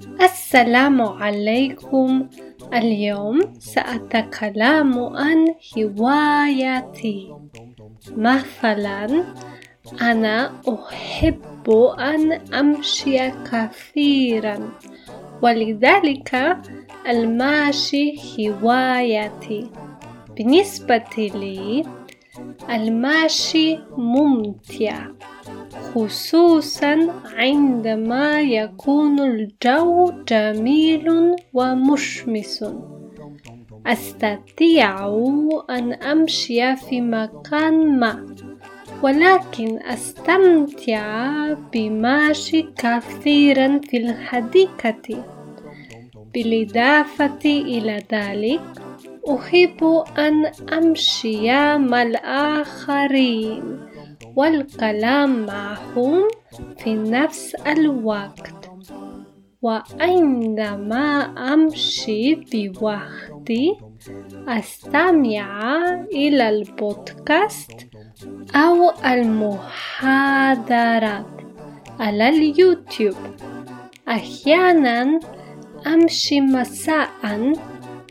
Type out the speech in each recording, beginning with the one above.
السلام عليكم. اليوم سأتكلم عن هوايتي مثلا أنا أحب أن أمشي كثيرا ولذلك المشي هوايتي بالنسبة لي المشي ممتع. خصوصا عندما يكون الجو جميل ومشمس. أستطيع أن أمشي في مكان ما ولكن أستمتع بمشي كثيرا في الحديقة. بالإضافة إلى ذلك أحب أن أمشي مع الآخرين. والكلام معهم في نفس الوقت. وعندما أمشي بوحدي أستمع إلى البودكاست أو المحاضرات على اليوتيوب. أحيانا أمشي مساء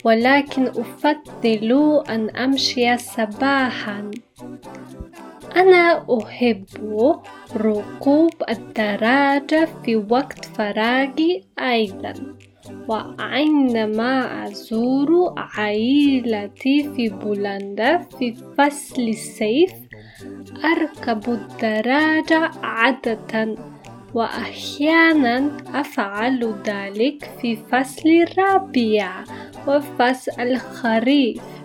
ولكن أفضل أن أمشي صباحا. أنا أحب ركوب الدراجة في وقت فراغي أيضا وعندما أزور عائلتي في بولندا في فصل الصيف أركب الدراجة عادة وأحيانا أفعل ذلك في فصل الربيع وفصل الخريف.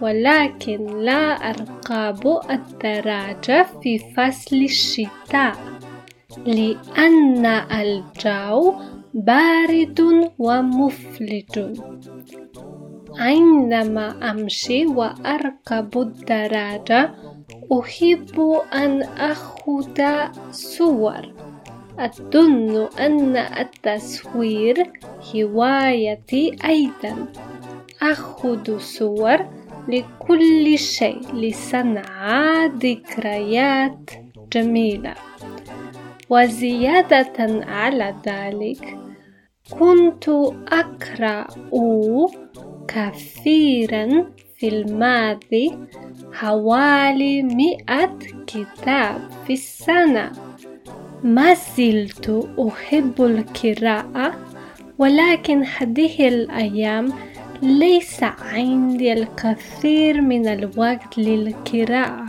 ولكن لا أركب الدراجة في فصل الشتاء لأن الجو بارد ومفلج. عندما أمشي وأركب الدراجة أحب أن أخذ صور. أظن أن التصوير هوايتي أيضا. أخذ صور لكل شيء لصنع ذكريات جميلة. وزيادة على ذلك كنت أقرأ كثيرا في الماضي حوالي مئة كتاب في السنة. ما زلت أحب القراءة ولكن هذه الأيام ليس عندي الكثير من الوقت للقراءة.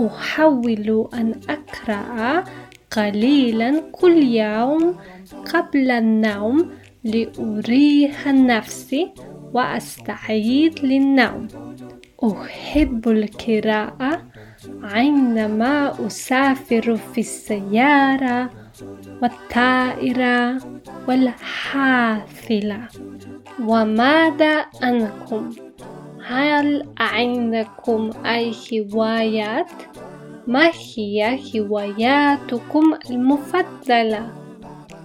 أحاول أن أقرأ قليلا كل يوم قبل النوم لأريح نفسي وأستعيد للنوم. أحب القراءة عندما أسافر في السيارة والطائرة والحافلة وماذا عنكم؟ هل عندكم أي هوايات؟ ما هي هواياتكم المفضلة؟